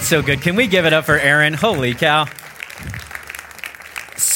That's so good. Can we give it up for Erin? Holy cow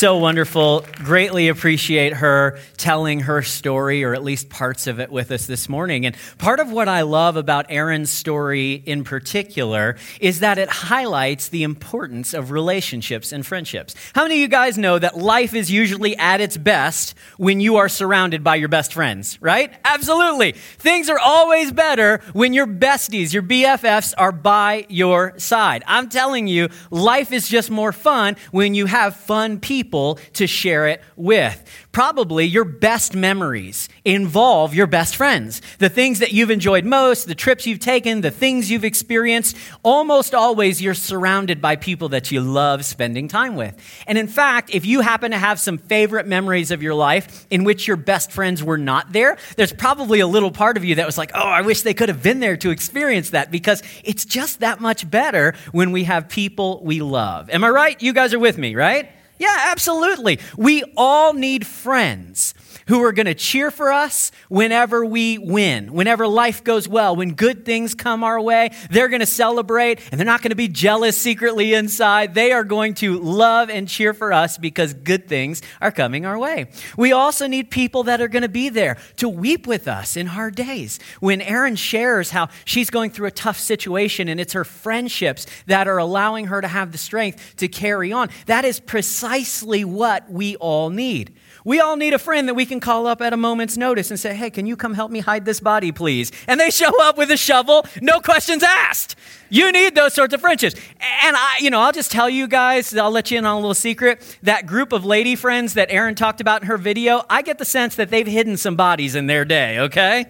so wonderful. Greatly appreciate her telling her story, or at least parts of it, with us this morning. And part of what I love about Erin's story in particular is that it highlights the importance of relationships and friendships. How many of you guys know that life is usually at its best when you are surrounded by your best friends, right? Absolutely. Things are always better when your besties, your BFFs, are by your side. I'm telling you, life is just more fun when you have fun people people to share it with. Probably your best memories involve your best friends. The things that you've enjoyed most, the trips you've taken, the things you've experienced, almost always you're surrounded by people that you love spending time with. And in fact, if you happen to have some favorite memories of your life in which your best friends were not there, there's probably a little part of you that was like, oh, I wish they could have been there to experience that because it's just that much better when we have people we love. Am I right? You guys are with me, right? Yeah, absolutely. We all need friends who are going to cheer for us whenever we win, whenever life goes well, when good things come our way. They're going to celebrate and they're not going to be jealous secretly inside. They are going to love and cheer for us because good things are coming our way. We also need people that are going to be there to weep with us in hard days. When Erin shares how she's going through a tough situation and it's her friendships that are allowing her to have the strength to carry on, that is precisely what we all need. We all need a friend that we can call up at a moment's notice and say, hey, can you come help me hide this body, please? And they show up with a shovel, no questions asked. You need those sorts of friendships. And I, you know, I'll just tell you guys, I'll let you in on a little secret. That group of lady friends that Erin talked about in her video, I get the sense that they've hidden some bodies in their day, okay?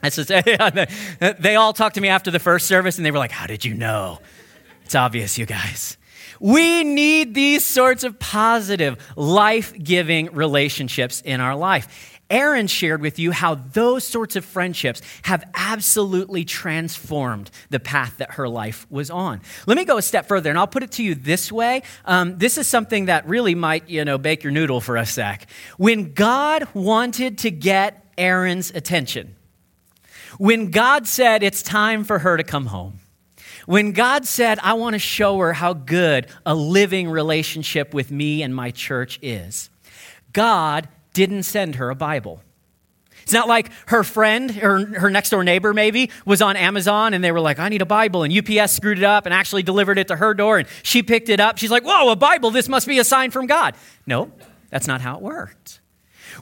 That's just, they all talked to me after the first service and they were like, How did you know? It's obvious, you guys. We need these sorts of positive, life giving relationships in our life. Erin shared with you how those sorts of friendships have absolutely transformed the path that her life was on. Let me go a step further, and I'll put it to you this way. Um, this is something that really might, you know, bake your noodle for a sec. When God wanted to get Erin's attention, when God said it's time for her to come home, when God said, I want to show her how good a living relationship with me and my church is, God didn't send her a Bible. It's not like her friend, her, her next door neighbor maybe, was on Amazon and they were like, I need a Bible. And UPS screwed it up and actually delivered it to her door. And she picked it up. She's like, Whoa, a Bible. This must be a sign from God. No, that's not how it worked.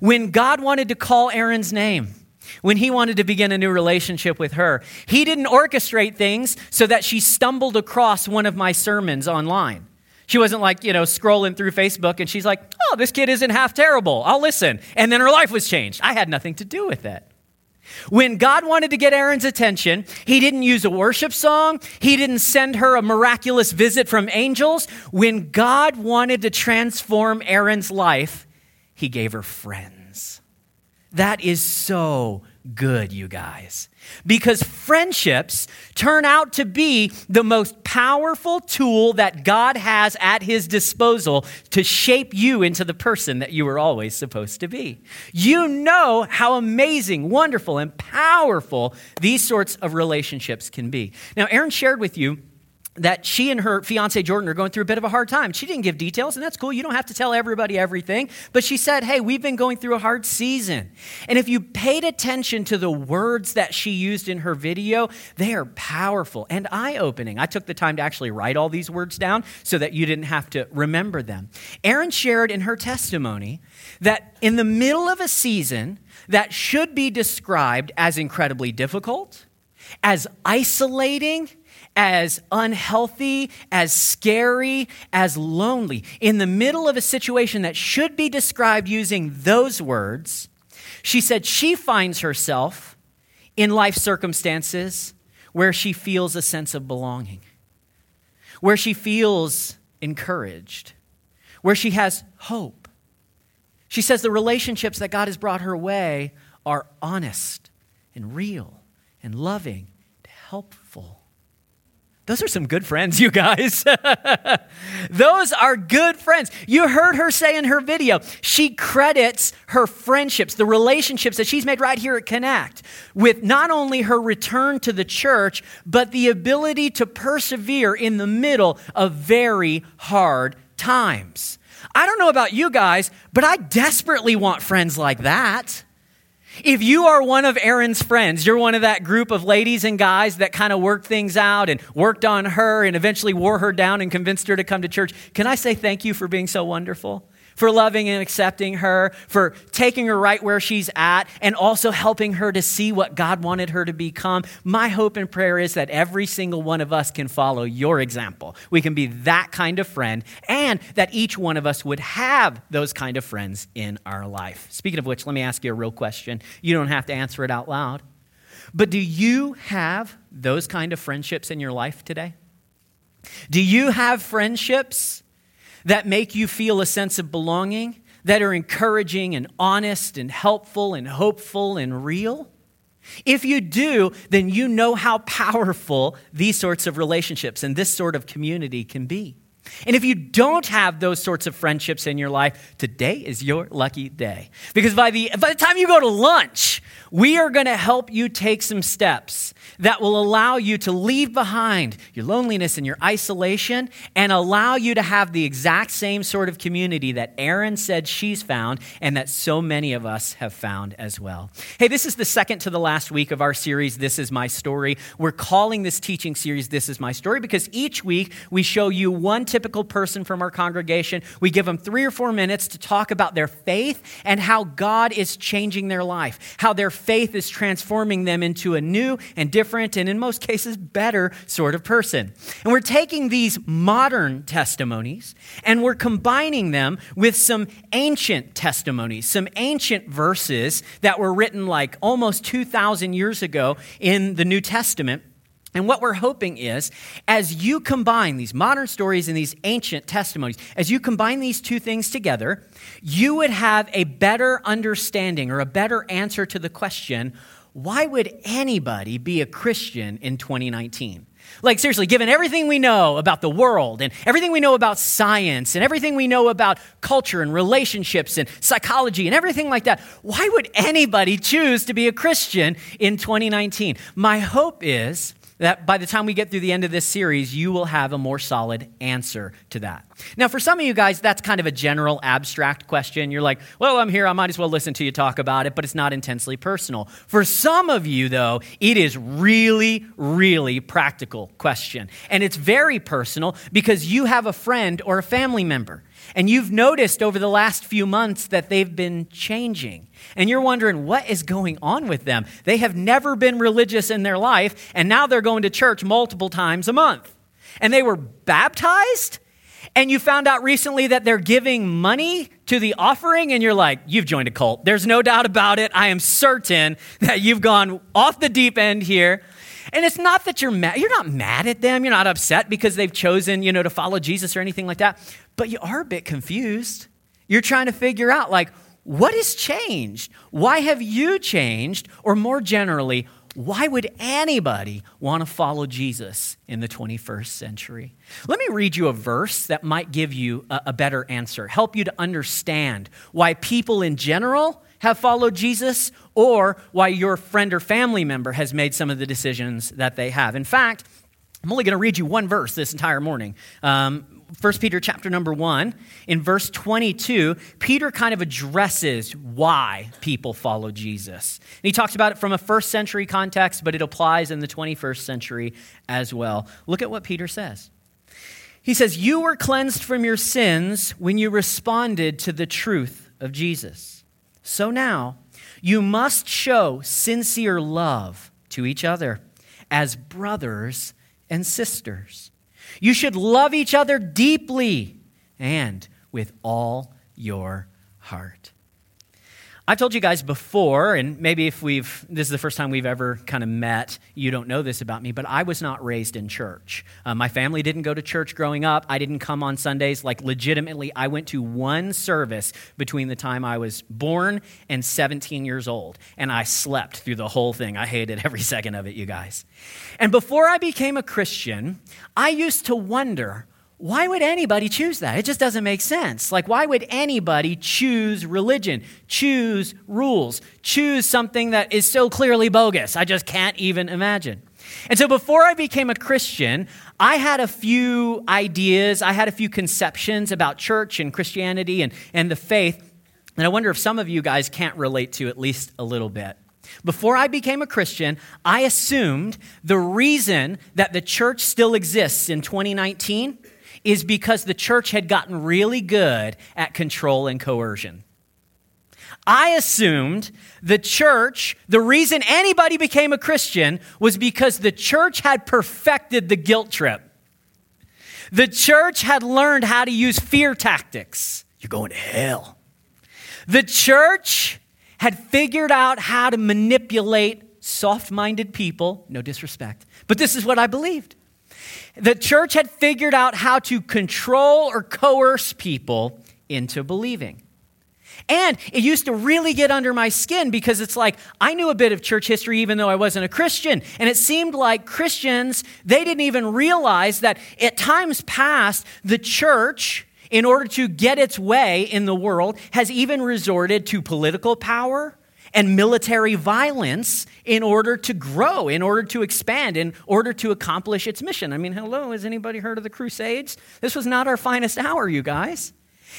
When God wanted to call Erin's name, when he wanted to begin a new relationship with her. He didn't orchestrate things so that she stumbled across one of my sermons online. She wasn't like, you know, scrolling through Facebook and she's like, oh, this kid isn't half terrible. I'll listen. And then her life was changed. I had nothing to do with it. When God wanted to get Erin's attention, he didn't use a worship song. He didn't send her a miraculous visit from angels. When God wanted to transform Erin's life, he gave her friends. That is so good, you guys. Because friendships turn out to be the most powerful tool that God has at his disposal to shape you into the person that you were always supposed to be. You know how amazing, wonderful, and powerful these sorts of relationships can be. Now, Erin shared with you that she and her fiance Jordan are going through a bit of a hard time. She didn't give details, and that's cool. You don't have to tell everybody everything. But she said, Hey, we've been going through a hard season. And if you paid attention to the words that she used in her video, they are powerful and eye opening. I took the time to actually write all these words down so that you didn't have to remember them. Erin shared in her testimony that in the middle of a season that should be described as incredibly difficult, as isolating, as unhealthy, as scary, as lonely. In the middle of a situation that should be described using those words, she said she finds herself in life circumstances where she feels a sense of belonging, where she feels encouraged, where she has hope. She says the relationships that God has brought her way are honest and real and loving and helpful. Those are some good friends, you guys. Those are good friends. You heard her say in her video, she credits her friendships, the relationships that she's made right here at Connect, with not only her return to the church, but the ability to persevere in the middle of very hard times. I don't know about you guys, but I desperately want friends like that. If you are one of Erin's friends, you're one of that group of ladies and guys that kind of worked things out and worked on her and eventually wore her down and convinced her to come to church. Can I say thank you for being so wonderful? For loving and accepting her, for taking her right where she's at, and also helping her to see what God wanted her to become. My hope and prayer is that every single one of us can follow your example. We can be that kind of friend, and that each one of us would have those kind of friends in our life. Speaking of which, let me ask you a real question. You don't have to answer it out loud. But do you have those kind of friendships in your life today? Do you have friendships that make you feel a sense of belonging, that are encouraging and honest and helpful and hopeful and real? If you do, then you know how powerful these sorts of relationships and this sort of community can be. And if you don't have those sorts of friendships in your life, today is your lucky day. Because by the, by the time you go to lunch, we are going to help you take some steps that will allow you to leave behind your loneliness and your isolation and allow you to have the exact same sort of community that Erin said she's found and that so many of us have found as well. Hey, this is the second to the last week of our series, This Is My Story. We're calling this teaching series This Is My Story because each week we show you one typical person from our congregation. We give them three or four minutes to talk about their faith and how God is changing their life, how their faith is transforming them into a new and different, and in most cases, better sort of person. And we're taking these modern testimonies and we're combining them with some ancient testimonies, some ancient verses that were written like almost 2,000 years ago in the New Testament. And what we're hoping is, as you combine these modern stories and these ancient testimonies, as you combine these two things together, you would have a better understanding or a better answer to the question why would anybody be a Christian in 2019? Like, seriously, given everything we know about the world and everything we know about science and everything we know about culture and relationships and psychology and everything like that, why would anybody choose to be a Christian in 2019? My hope is that by the time we get through the end of this series, you will have a more solid answer to that. Now, for some of you guys, that's kind of a general abstract question. You're like, well, I'm here, I might as well listen to you talk about it, but it's not intensely personal. For some of you, though, it is really, really practical question. And it's very personal because you have a friend or a family member and you've noticed over the last few months that they've been changing. And you're wondering, what is going on with them? They have never been religious in their life, and now they're going to church multiple times a month. And they were baptized, and you found out recently that they're giving money to the offering, and you're like, you've joined a cult. There's no doubt about it. I am certain that you've gone off the deep end here. And it's not that you're mad, you're not mad at them, you're not upset because they've chosen, you know, to follow Jesus or anything like that, but you are a bit confused. You're trying to figure out like what has changed? Why have you changed? Or more generally, why would anybody want to follow Jesus in the 21st century? Let me read you a verse that might give you a, a, better answer, help you to understand why people in general have followed Jesus or why your friend or family member has made some of the decisions that they have. In fact, I'm only going to read you one verse this entire morning. Um, 1 Peter chapter number 1, in verse 22, Peter kind of addresses why people follow Jesus. And he talks about it from a first century context, but it applies in the 21st century as well. Look at what Peter says. He says, You were cleansed from your sins when you responded to the truth of Jesus. So now, you must show sincere love to each other as brothers and sisters. You should love each other deeply and with all your heart. I've told you guys before, and maybe if we've, this is the first time we've ever kind of met, you don't know this about me, but I was not raised in church. Uh, my family didn't go to church growing up. I didn't come on Sundays. Like, legitimately, I went to one service between the time I was born and 17 years old, and I slept through the whole thing. I hated every second of it, you guys. And before I became a Christian, I used to wonder, why would anybody choose that? It just doesn't make sense. Like, why would anybody choose religion, choose rules, choose something that is so clearly bogus? I just can't even imagine. And so, before I became a Christian, I had a few ideas, I had a few conceptions about church and Christianity and, and the faith. And I wonder if some of you guys can't relate to at least a little bit. Before I became a Christian, I assumed the reason that the church still exists in 2019 is because the church had gotten really good at control and coercion. I assumed the church, the reason anybody became a Christian was because the church had perfected the guilt trip. The church had learned how to use fear tactics. You're going to hell. The church had figured out how to manipulate soft minded people, no disrespect, but this is what I believed the church had figured out how to control or coerce people into believing. And it used to really get under my skin because it's like I knew a bit of church history even though I wasn't a Christian. And it seemed like Christians, they didn't even realize that at times past, the church, in order to get its way in the world, has even resorted to political power and military violence in order to grow, in order to expand, in order to accomplish its mission. I mean, hello, has anybody heard of the Crusades? This was not our finest hour, you guys.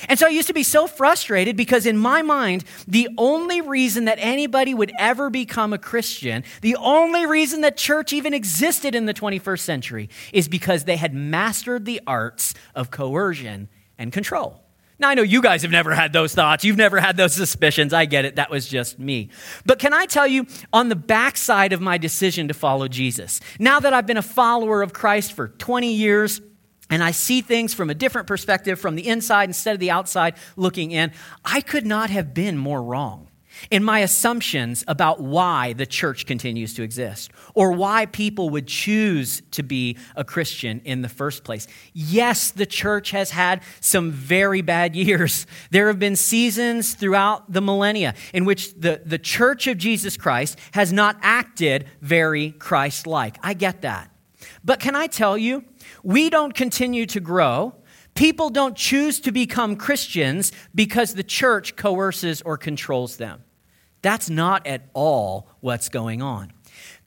And so I used to be so frustrated because, in my mind, the only reason that anybody would ever become a Christian, the only reason that church even existed in the 21st century, is because they had mastered the arts of coercion and control. Now, I know you guys have never had those thoughts. You've never had those suspicions. I get it. That was just me. But can I tell you, on the backside of my decision to follow Jesus, now that I've been a follower of Christ for 20 years, and I see things from a different perspective, from the inside instead of the outside looking in, I could not have been more wrong in my assumptions about why the church continues to exist or why people would choose to be a Christian in the first place. Yes, the church has had some very bad years. There have been seasons throughout the millennia in which the, the church of Jesus Christ has not acted very Christ like. I get that. But can I tell you, we don't continue to grow. People don't choose to become Christians because the church coerces or controls them. That's not at all what's going on.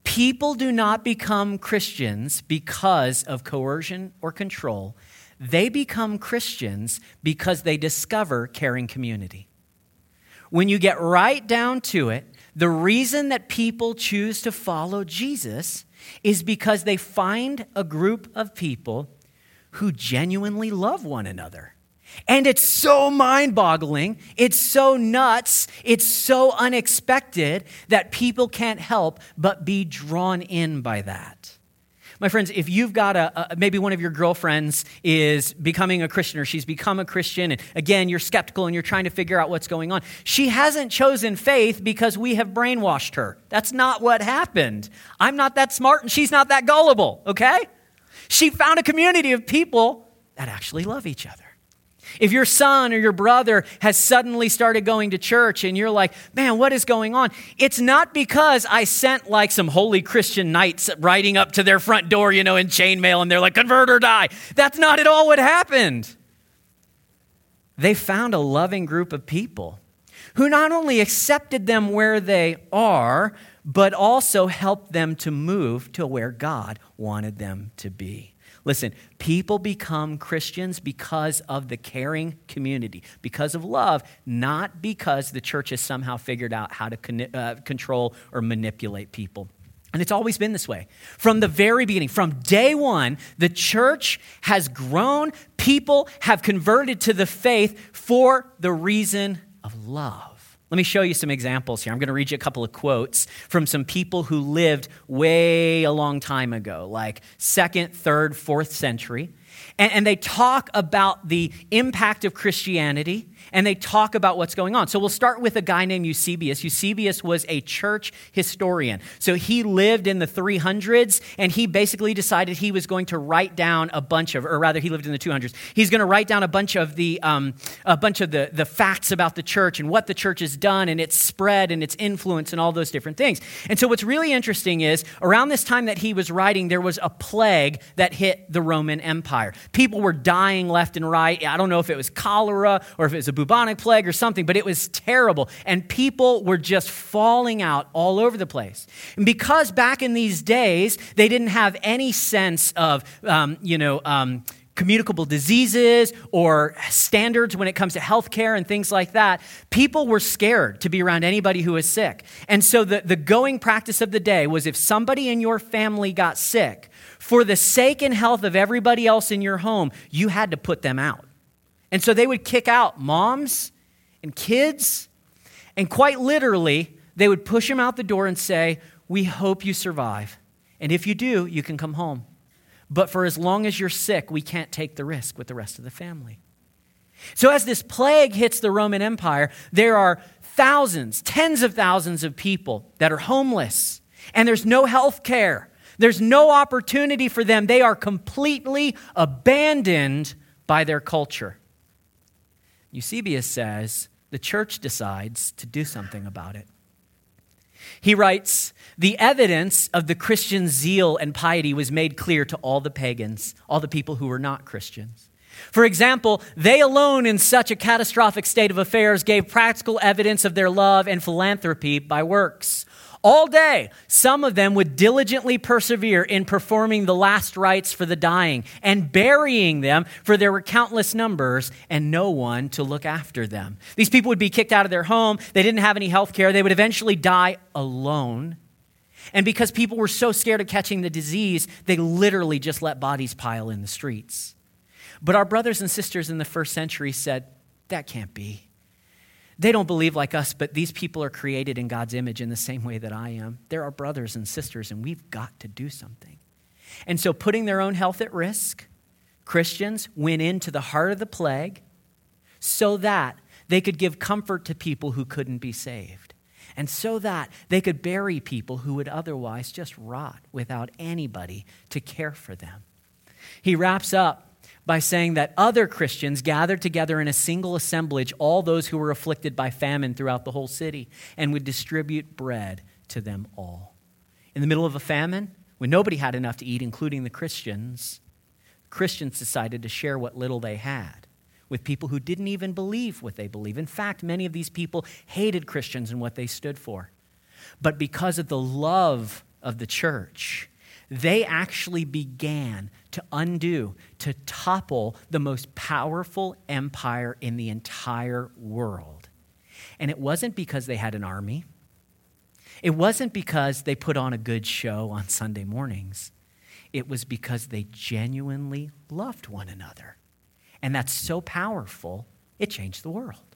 People do not become Christians because of coercion or control. They become Christians because they discover caring community. When you get right down to it, the reason that people choose to follow Jesus is because they find a group of people who genuinely love one another. And it's so mind boggling, it's so nuts, it's so unexpected that people can't help but be drawn in by that. My friends, if you've got a, a, maybe one of your girlfriends is becoming a Christian or she's become a Christian, and again, you're skeptical and you're trying to figure out what's going on, she hasn't chosen faith because we have brainwashed her. That's not what happened. I'm not that smart and she's not that gullible, okay? She found a community of people that actually love each other. If your son or your brother has suddenly started going to church and you're like, man, what is going on? It's not because I sent like some holy Christian knights riding up to their front door, you know, in chainmail and they're like, convert or die. That's not at all what happened. They found a loving group of people who not only accepted them where they are, but also helped them to move to where God wanted them to be. Listen, people become Christians because of the caring community, because of love, not because the church has somehow figured out how to con- uh, control or manipulate people. And it's always been this way. From the very beginning, from day one, the church has grown. People have converted to the faith for the reason of love. Let me show you some examples here. I'm going to read you a couple of quotes from some people who lived way a long time ago, like second, third, fourth century. And, and they talk about the impact of Christianity and they talk about what's going on. So we'll start with a guy named Eusebius. Eusebius was a church historian. So he lived in the 300s, and he basically decided he was going to write down a bunch of, or rather, he lived in the 200s. He's going to write down a bunch of the, um, a bunch of the, the facts about the church and what the church has done and its spread and its influence and all those different things. And so what's really interesting is around this time that he was writing, there was a plague that hit the Roman Empire. People were dying left and right. I don't know if it was cholera or if it was a bubonic plague or something, but it was terrible. And people were just falling out all over the place. And because back in these days, they didn't have any sense of, um, you know, um, communicable diseases or standards when it comes to healthcare and things like that, people were scared to be around anybody who was sick. And so the, the going practice of the day was if somebody in your family got sick, for the sake and health of everybody else in your home, you had to put them out. And so they would kick out moms and kids, and quite literally, they would push them out the door and say, We hope you survive. And if you do, you can come home. But for as long as you're sick, we can't take the risk with the rest of the family. So, as this plague hits the Roman Empire, there are thousands, tens of thousands of people that are homeless, and there's no health care. There's no opportunity for them. They are completely abandoned by their culture. Eusebius says the church decides to do something about it. He writes, The evidence of the Christian zeal and piety was made clear to all the pagans, all the people who were not Christians. For example, they alone, in such a catastrophic state of affairs, gave practical evidence of their love and philanthropy by works. All day, some of them would diligently persevere in performing the last rites for the dying and burying them, for there were countless numbers and no one to look after them. These people would be kicked out of their home. They didn't have any health care. They would eventually die alone. And because people were so scared of catching the disease, they literally just let bodies pile in the streets. But our brothers and sisters in the first century said, that can't be. They don't believe like us, but these people are created in God's image in the same way that I am. They're our brothers and sisters, and we've got to do something. And so, putting their own health at risk, Christians went into the heart of the plague so that they could give comfort to people who couldn't be saved, and so that they could bury people who would otherwise just rot without anybody to care for them. He wraps up by saying that other Christians gathered together in a single assemblage all those who were afflicted by famine throughout the whole city and would distribute bread to them all. In the middle of a famine, when nobody had enough to eat, including the Christians, Christians decided to share what little they had with people who didn't even believe what they believe. In fact, many of these people hated Christians and what they stood for. But because of the love of the church, they actually began to undo, to topple the most powerful empire in the entire world. And it wasn't because they had an army, it wasn't because they put on a good show on Sunday mornings. It was because they genuinely loved one another. And that's so powerful, it changed the world.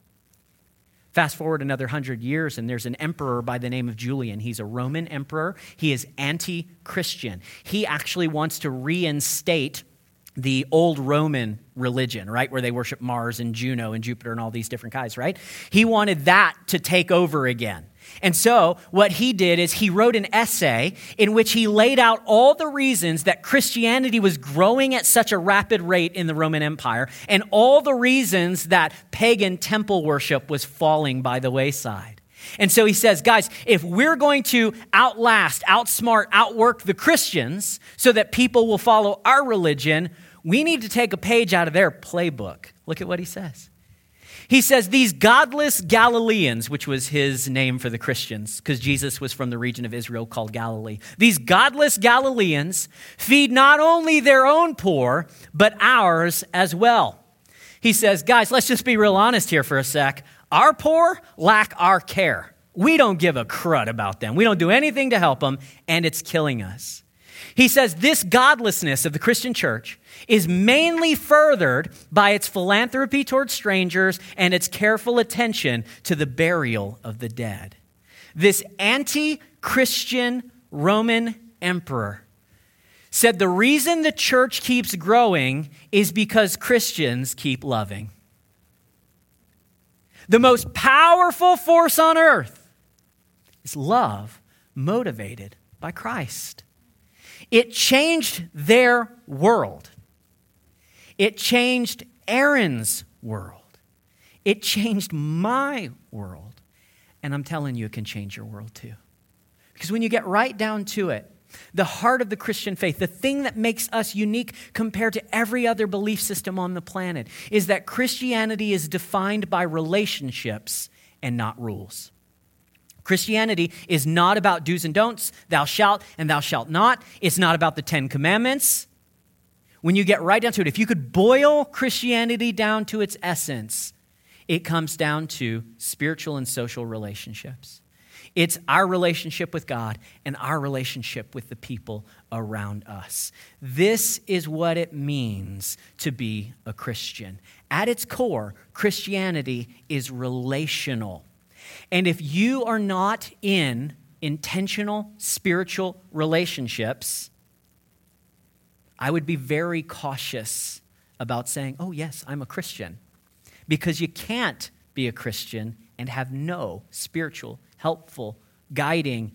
Fast forward another hundred years, and there's an emperor by the name of Julian. He's a Roman emperor. He is anti Christian. He actually wants to reinstate the old Roman religion, right? Where they worship Mars and Juno and Jupiter and all these different guys, right? He wanted that to take over again. And so, what he did is he wrote an essay in which he laid out all the reasons that Christianity was growing at such a rapid rate in the Roman Empire and all the reasons that pagan temple worship was falling by the wayside. And so he says, guys, if we're going to outlast, outsmart, outwork the Christians so that people will follow our religion, we need to take a page out of their playbook. Look at what he says. He says, These godless Galileans, which was his name for the Christians, because Jesus was from the region of Israel called Galilee. These godless Galileans feed not only their own poor, but ours as well. He says, Guys, let's just be real honest here for a sec. Our poor lack our care. We don't give a crud about them. We don't do anything to help them, and it's killing us. He says this godlessness of the Christian church is mainly furthered by its philanthropy towards strangers and its careful attention to the burial of the dead. This anti Christian Roman emperor said the reason the church keeps growing is because Christians keep loving. The most powerful force on earth is love motivated by Christ. It changed their world. It changed Erin's world. It changed my world. And I'm telling you, it can change your world too. Because when you get right down to it, the heart of the Christian faith, the thing that makes us unique compared to every other belief system on the planet, is that Christianity is defined by relationships and not rules. Christianity is not about do's and don'ts, thou shalt and thou shalt not. It's not about the Ten Commandments. When you get right down to it, if you could boil Christianity down to its essence, it comes down to spiritual and social relationships. It's our relationship with God and our relationship with the people around us. This is what it means to be a Christian. At its core, Christianity is relational. And if you are not in intentional spiritual relationships, I would be very cautious about saying, oh, yes, I'm a Christian. Because you can't be a Christian and have no spiritual, helpful, guiding,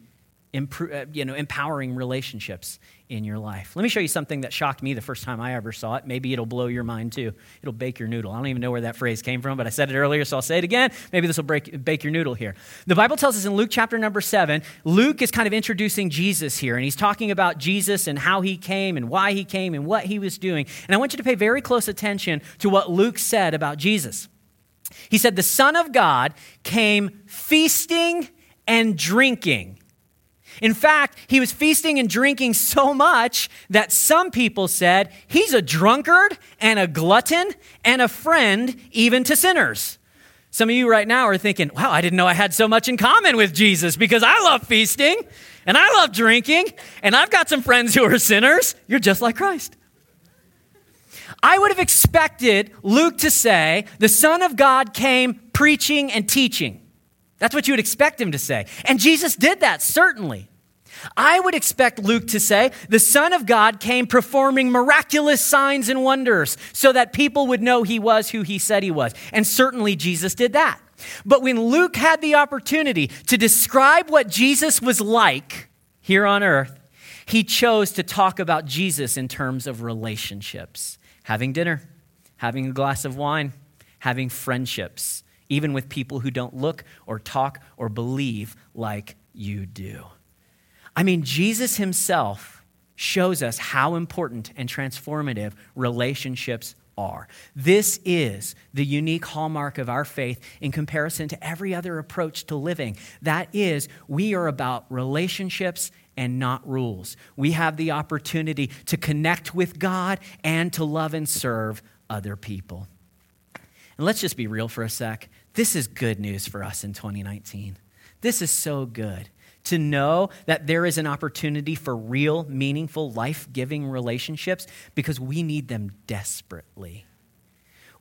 uh, you know, empowering relationships in your life. Let me show you something that shocked me the first time I ever saw it. Maybe it'll blow your mind too. It'll bake your noodle. I don't even know where that phrase came from, but I said it earlier, so I'll say it again. Maybe this will break, bake your noodle here. The Bible tells us in Luke chapter number seven, Luke is kind of introducing Jesus here, and he's talking about Jesus and how he came and why he came and what he was doing. And I want you to pay very close attention to what Luke said about Jesus. He said, The Son of God came feasting and drinking. In fact, he was feasting and drinking so much that some people said he's a drunkard and a glutton and a friend even to sinners. Some of you right now are thinking, wow, I didn't know I had so much in common with Jesus because I love feasting and I love drinking and I've got some friends who are sinners. You're just like Christ. I would have expected Luke to say, the Son of God came preaching and teaching. That's what you would expect him to say. And Jesus did that, certainly. I would expect Luke to say, the Son of God came performing miraculous signs and wonders so that people would know he was who he said he was. And certainly Jesus did that. But when Luke had the opportunity to describe what Jesus was like here on earth, he chose to talk about Jesus in terms of relationships having dinner, having a glass of wine, having friendships even with people who don't look or talk or believe like you do. I mean, Jesus himself shows us how important and transformative relationships are. This is the unique hallmark of our faith in comparison to every other approach to living. That is, we are about relationships and not rules. We have the opportunity to connect with God and to love and serve other people. And let's just be real for a sec. This is good news for us in 2019. This is so good to know that there is an opportunity for real, meaningful, life giving relationships because we need them desperately.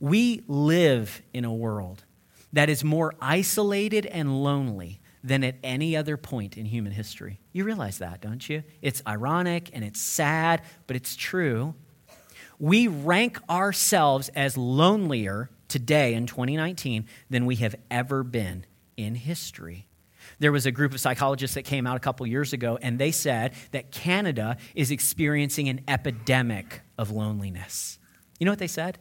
We live in a world that is more isolated and lonely than at any other point in human history. You realize that, don't you? It's ironic and it's sad, but it's true. We rank ourselves as lonelier today in 2019 than we have ever been in history. There was a group of psychologists that came out a couple years ago, and they said that Canada is experiencing an epidemic of loneliness. You know what they said?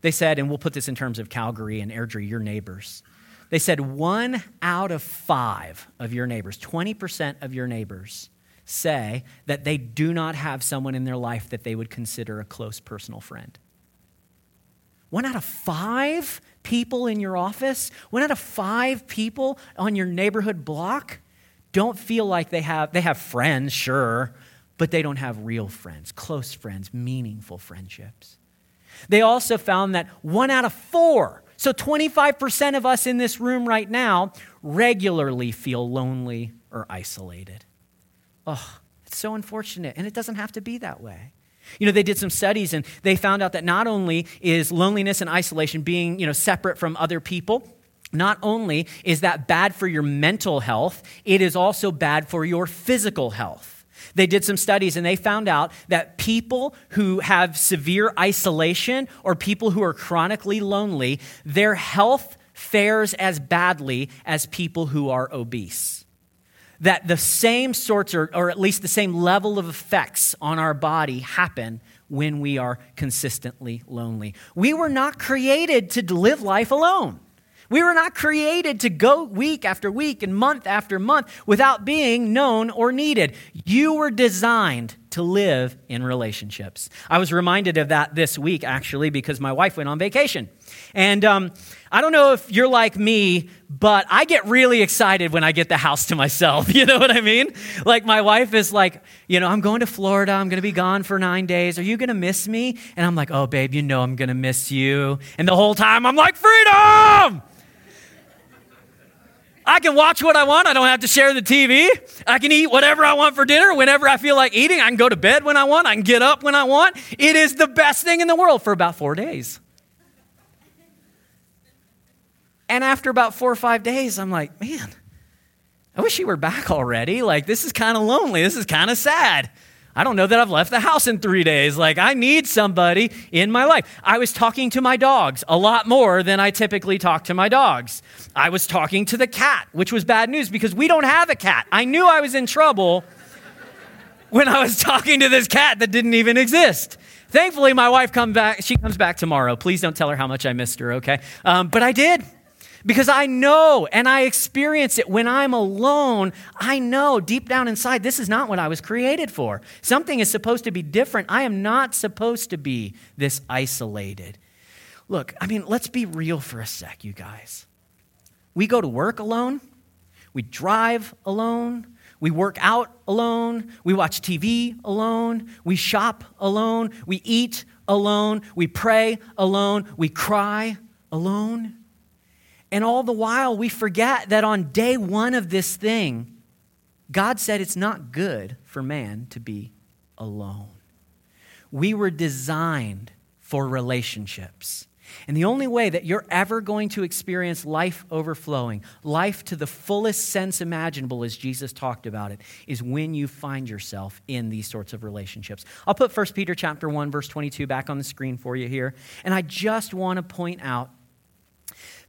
They said, and we'll put this in terms of Calgary and Airdrie, your neighbors. They said one out of five of your neighbors, 20% of your neighbors, say that they do not have someone in their life that they would consider a close personal friend. One out of five people in your office, one out of five people on your neighborhood block don't feel like they have, they have friends, sure, but they don't have real friends, close friends, meaningful friendships. They also found that one out of four, so 25% of us in this room right now, regularly feel lonely or isolated. Oh, it's so unfortunate, and it doesn't have to be that way. You know, they did some studies and they found out that not only is loneliness and isolation being, you know, separate from other people, not only is that bad for your mental health, it is also bad for your physical health. They did some studies and they found out that people who have severe isolation or people who are chronically lonely, their health fares as badly as people who are obese. That the same sorts, or, or at least the same level of effects on our body happen when we are consistently lonely. We were not created to live life alone. We were not created to go week after week and month after month without being known or needed. You were designed to live in relationships. I was reminded of that this week, actually, because my wife went on vacation. And um, I don't know if you're like me, but I get really excited when I get the house to myself. You know what I mean? Like, my wife is like, you know, I'm going to Florida. I'm going to be gone for nine days. Are you going to miss me? And I'm like, oh, babe, you know I'm going to miss you. And the whole time I'm like, freedom! I can watch what I want. I don't have to share the TV. I can eat whatever I want for dinner whenever I feel like eating. I can go to bed when I want. I can get up when I want. It is the best thing in the world for about four days. And after about four or five days, I'm like, man, I wish you were back already. Like, this is kind of lonely. This is kind of sad. I don't know that I've left the house in three days. Like, I need somebody in my life. I was talking to my dogs a lot more than I typically talk to my dogs. I was talking to the cat, which was bad news because we don't have a cat. I knew I was in trouble when I was talking to this cat that didn't even exist. Thankfully, my wife come back. She comes back tomorrow. Please don't tell her how much I missed her, okay? Um, but I did because I know and I experience it when I'm alone. I know deep down inside, this is not what I was created for. Something is supposed to be different. I am not supposed to be this isolated. Look, I mean, let's be real for a sec, you guys. We go to work alone, we drive alone. We work out alone. We watch TV alone. We shop alone. We eat alone. We pray alone. We cry alone. And all the while, we forget that on day one of this thing, God said it's not good for man to be alone. We were designed for relationships. And the only way that you're ever going to experience life overflowing, life to the fullest sense imaginable as Jesus talked about it, is when you find yourself in these sorts of relationships. I'll put 1 Peter chapter 1 verse 22 back on the screen for you here, and I just want to point out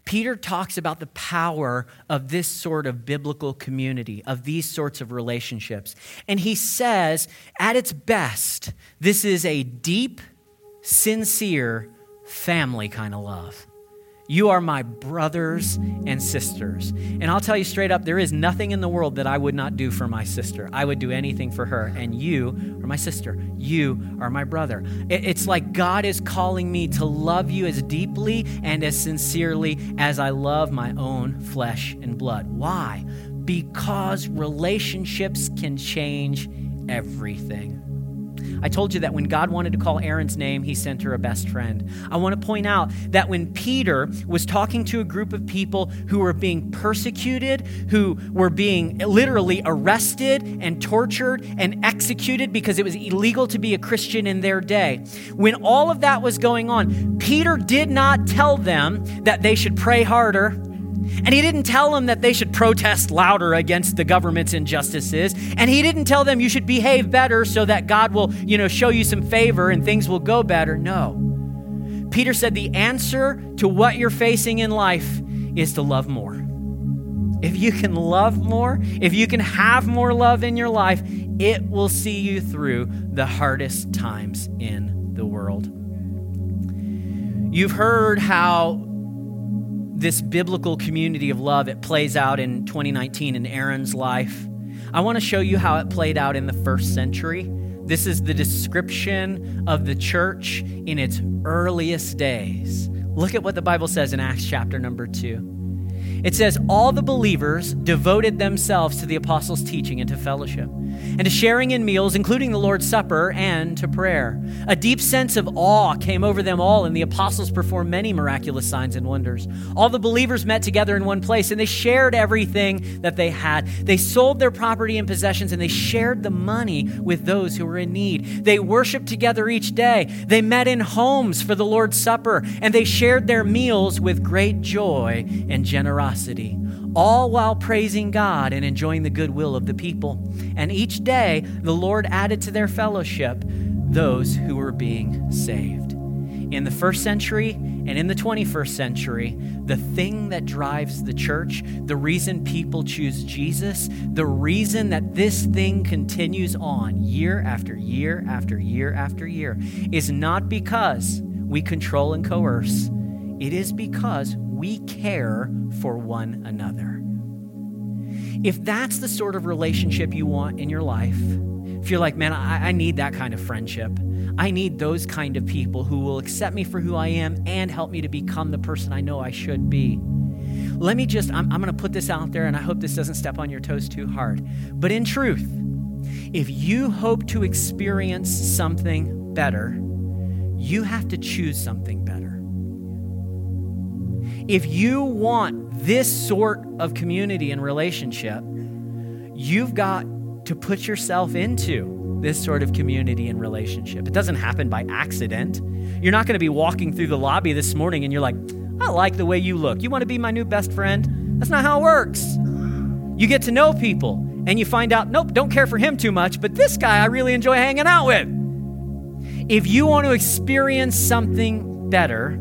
Peter talks about the power of this sort of biblical community, of these sorts of relationships. And he says, at its best, this is a deep, sincere, family kind of love. You are my brothers and sisters. And I'll tell you straight up, there is nothing in the world that I would not do for my sister. I would do anything for her. And you are my sister. You are my brother. It's like God is calling me to love you as deeply and as sincerely as I love my own flesh and blood. Why? Because relationships can change everything. I told you that when God wanted to call Erin's name, he sent her a best friend. I want to point out that when Peter was talking to a group of people who were being persecuted, who were being literally arrested and tortured and executed because it was illegal to be a Christian in their day, when all of that was going on, Peter did not tell them that they should pray harder and he didn't tell them that they should protest louder against the government's injustices. And he didn't tell them you should behave better so that God will, you know, show you some favor and things will go better. No. Peter said the answer to what you're facing in life is to love more. If you can love more, if you can have more love in your life, it will see you through the hardest times in the world. You've heard how this biblical community of love, it plays out in 2019 in Erin's life. I want to show you how it played out in the first century. This is the description of the church in its earliest days. Look at what the Bible says in Acts chapter number 2. It says, All the believers devoted themselves to the apostles' teaching and to fellowship, and to sharing in meals, including the Lord's Supper, and to prayer. A deep sense of awe came over them all, and the apostles performed many miraculous signs and wonders. All the believers met together in one place, and they shared everything that they had. They sold their property and possessions, and they shared the money with those who were in need. They worshiped together each day. They met in homes for the Lord's Supper, and they shared their meals with great joy and generosity all while praising God and enjoying the goodwill of the people. And each day, the Lord added to their fellowship those who were being saved. in the first century and in the 21st century, the thing that drives the church, the reason people choose Jesus, the reason that this thing continues on year after year after year after year is not because we control and coerce, it is because we care for one another. If that's the sort of relationship you want in your life, if you're like, man, I, I, need that kind of friendship, I need those kind of people who will accept me for who I am and help me to become the person I know I should be. Let me just, I'm, I'm going to put this out there, and I hope this doesn't step on your toes too hard. But in truth, if you hope to experience something better, you have to choose something better. If you want this sort of community and relationship, you've got to put yourself into this sort of community and relationship. It doesn't happen by accident. You're not going to be walking through the lobby this morning and you're like, I like the way you look. You want to be my new best friend? That's not how it works. You get to know people and you find out, nope, don't care for him too much, but this guy I really enjoy hanging out with. If you want to experience something better,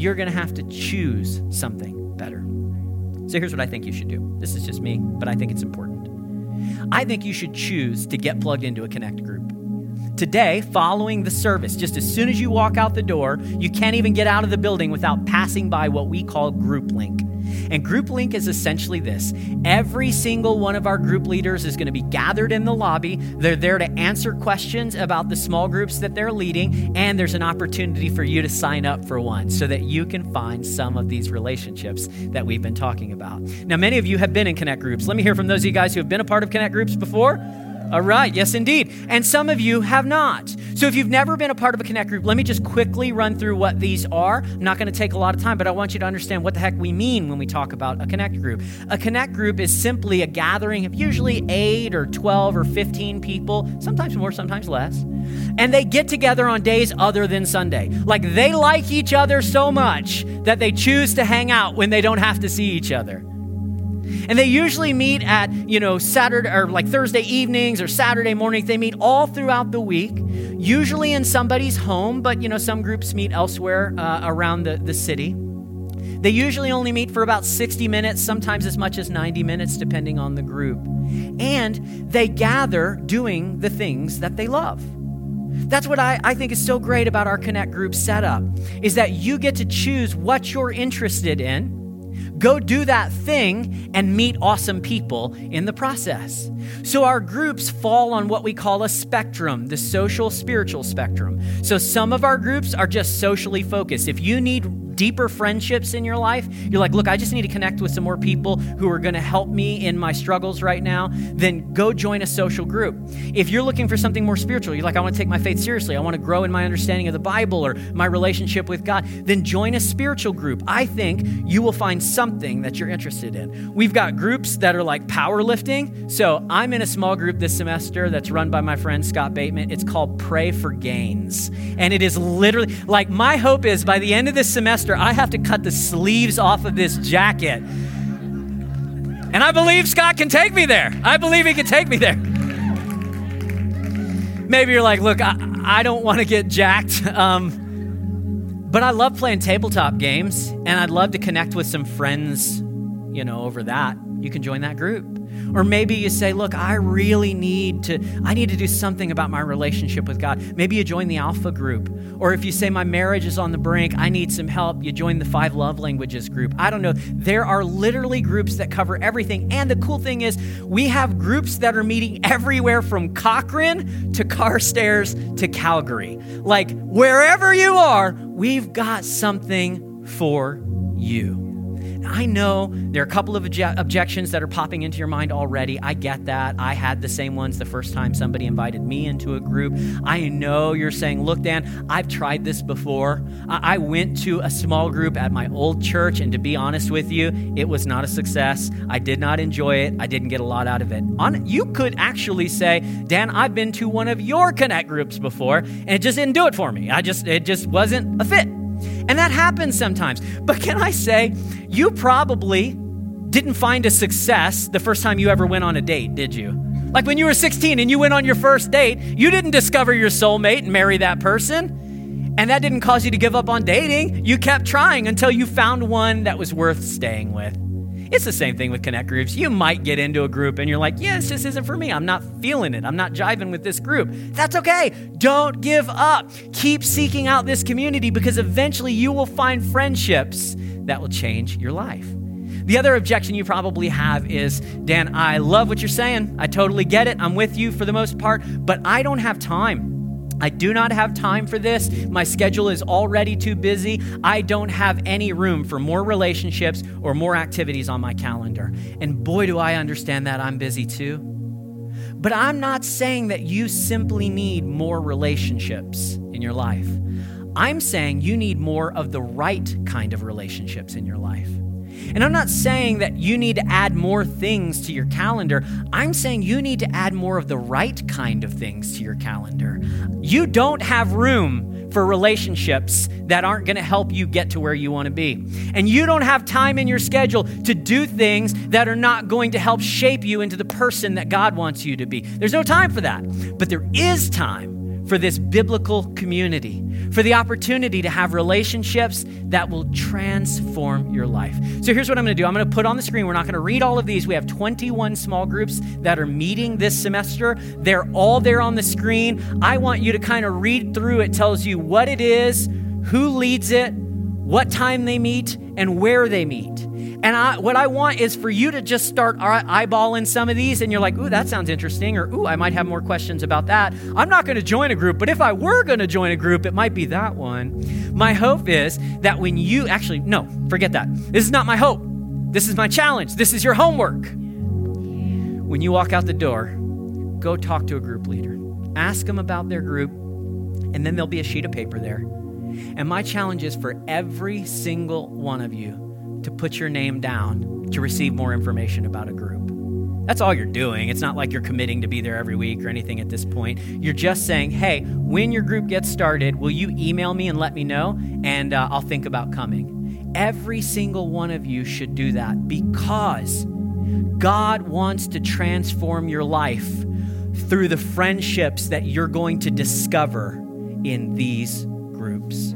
you're going to have to choose something better. So here's what I think you should do. This is just me, but I think it's important. I think you should choose to get plugged into a Connect group. Today, following the service, just as soon as you walk out the door, you can't even get out of the building without passing by what we call Group Link. And Group Link is essentially this every single one of our group leaders is going to be gathered in the lobby. They're there to answer questions about the small groups that they're leading, and there's an opportunity for you to sign up for one so that you can find some of these relationships that we've been talking about. Now, many of you have been in Connect groups. Let me hear from those of you guys who have been a part of Connect groups before. All right, yes, indeed. And some of you have not. So if you've never been a part of a Connect group, let me just quickly run through what these are. I'm not going to take a lot of time, but I want you to understand what the heck we mean when we talk about a Connect group. A Connect group is simply a gathering of usually 8 or 12 or 15 people, sometimes more, sometimes less. And they get together on days other than Sunday. Like they like each other so much that they choose to hang out when they don't have to see each other. And they usually meet at, you know, Saturday or like Thursday evenings or Saturday mornings. They meet all throughout the week, usually in somebody's home, but, you know, some groups meet elsewhere uh, around the, the city. They usually only meet for about 60 minutes, sometimes as much as 90 minutes, depending on the group. And they gather doing the things that they love. That's what I, I think is so great about our Connect group setup, is that you get to choose what you're interested in Go do that thing and meet awesome people in the process. So, our groups fall on what we call a spectrum, the social spiritual spectrum. So, some of our groups are just socially focused. If you need deeper friendships in your life, you're like, look, I just need to connect with some more people who are going to help me in my struggles right now, then go join a social group. If you're looking for something more spiritual, you're like, I want to take my faith seriously, I want to grow in my understanding of the Bible or my relationship with God, then join a spiritual group. I think you will find something that you're interested in. We've got groups that are like powerlifting. So I'm in a small group this semester that's run by my friend Scott Bateman. It's called Pray for Gains. And it is literally like my hope is by the end of this semester, I have to cut the sleeves off of this jacket. And I believe Scott can take me there. I believe he can take me there. Maybe you're like, look, I, I don't want to get jacked. Um, but I love playing tabletop games, and I'd love to connect with some friends, you know, over that. You can join that group. Or maybe you say, look, I really need to, I need to do something about my relationship with God. Maybe you join the Alpha group. Or if you say, my marriage is on the brink, I need some help, you join the Five Love Languages group. I don't know. There are literally groups that cover everything. And the cool thing is, we have groups that are meeting everywhere from Cochrane to Carstairs to Calgary. Like, wherever you are, we've got something for you. I know there are a couple of obje- objections that are popping into your mind already. I get that. I had the same ones the first time somebody invited me into a group. I know you're saying, look, Dan, I've tried this before. I, I went to a small group at my old church, and to be honest with you, it was not a success. I did not enjoy it. I didn't get a lot out of it. On, you could actually say, Dan, I've been to one of your Connect groups before, and it just didn't do it for me. I just, it just wasn't a fit. And that happens sometimes. But can I say, you probably didn't find a success the first time you ever went on a date, did you? Like when you were 16 and you went on your first date, you didn't discover your soulmate and marry that person. And that didn't cause you to give up on dating. You kept trying until you found one that was worth staying with. It's the same thing with connect groups. You might get into a group and you're like, yeah, this isn't for me. I'm not feeling it. I'm not jiving with this group. That's okay. Don't give up. Keep seeking out this community because eventually you will find friendships that will change your life. The other objection you probably have is Dan, I love what you're saying. I totally get it. I'm with you for the most part, but I don't have time. I do not have time for this. My schedule is already too busy. I don't have any room for more relationships or more activities on my calendar. And boy, do I understand that I'm busy too. But I'm not saying that you simply need more relationships in your life. I'm saying you need more of the right kind of relationships in your life. And I'm not saying that you need to add more things to your calendar. I'm saying you need to add more of the right kind of things to your calendar. You don't have room for relationships that aren't going to help you get to where you want to be. And you don't have time in your schedule to do things that are not going to help shape you into the person that God wants you to be. There's no time for that. But there is time for this biblical community, for the opportunity to have relationships that will transform your life. So here's what I'm going to do I'm going to put on the screen, we're not going to read all of these. We have 21 small groups that are meeting this semester. They're all there on the screen. I want you to kind of read through it, tells you what it is, who leads it, what time they meet, and where they meet. And I, what I want is for you to just start eyeballing some of these, and you're like, ooh, that sounds interesting, or ooh, I might have more questions about that. I'm not going to join a group, but if I were going to join a group, it might be that one. My hope is that when you actually, no, forget that. This is not my hope. This is my challenge. This is your homework. When you walk out the door, go talk to a group leader. Ask them about their group, and then there'll be a sheet of paper there. And my challenge is for every single one of you to put your name down to receive more information about a group. That's all you're doing. It's not like you're committing to be there every week or anything at this point. You're just saying, hey, when your group gets started, will you email me and let me know? And uh, I'll think about coming. Every single one of you should do that because God wants to transform your life through the friendships that you're going to discover in these groups.